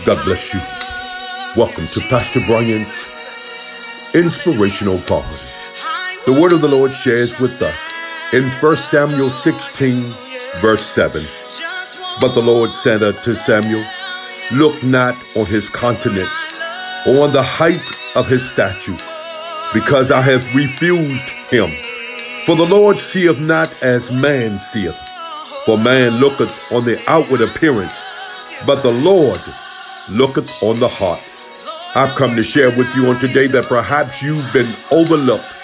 God bless you. Welcome to Pastor Bryant's Inspirational Party. The word of the Lord shares with us in 1 Samuel 16, verse 7. But the Lord said unto Samuel, Look not on his countenance or on the height of his stature, because I have refused him. For the Lord seeth not as man seeth. For man looketh on the outward appearance, but the Lord looketh on the heart. I've come to share with you on today that perhaps you've been overlooked.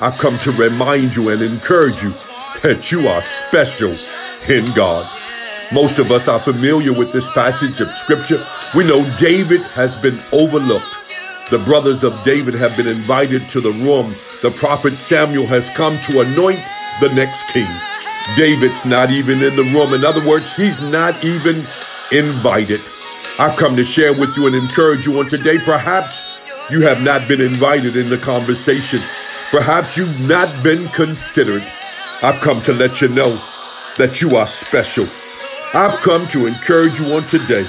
I've come to remind you and encourage you that you are special in God. Most of us are familiar with this passage of scripture. We know David has been overlooked. The brothers of David have been invited to the room. The prophet Samuel has come to anoint the next king. David's not even in the room. In other words, he's not even invited. I've come to share with you and encourage you on today. Perhaps you have not been invited in the conversation. Perhaps you've not been considered. I've come to let you know that you are special. I've come to encourage you on today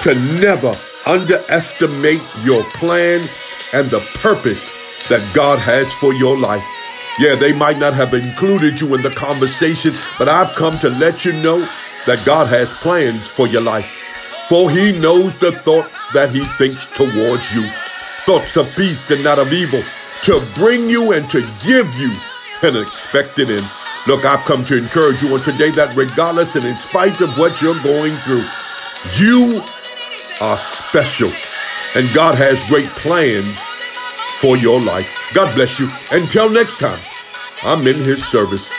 to never underestimate your plan and the purpose that God has for your life. Yeah, they might not have included you in the conversation, but I've come to let you know that God has plans for your life. For he knows the thoughts that he thinks towards you thoughts of peace and not of evil, to bring you and to give you an expected end. Look, I've come to encourage you on today that regardless and in spite of what you're going through, you are special. And God has great plans for your life. God bless you. Until next time, I'm in his service.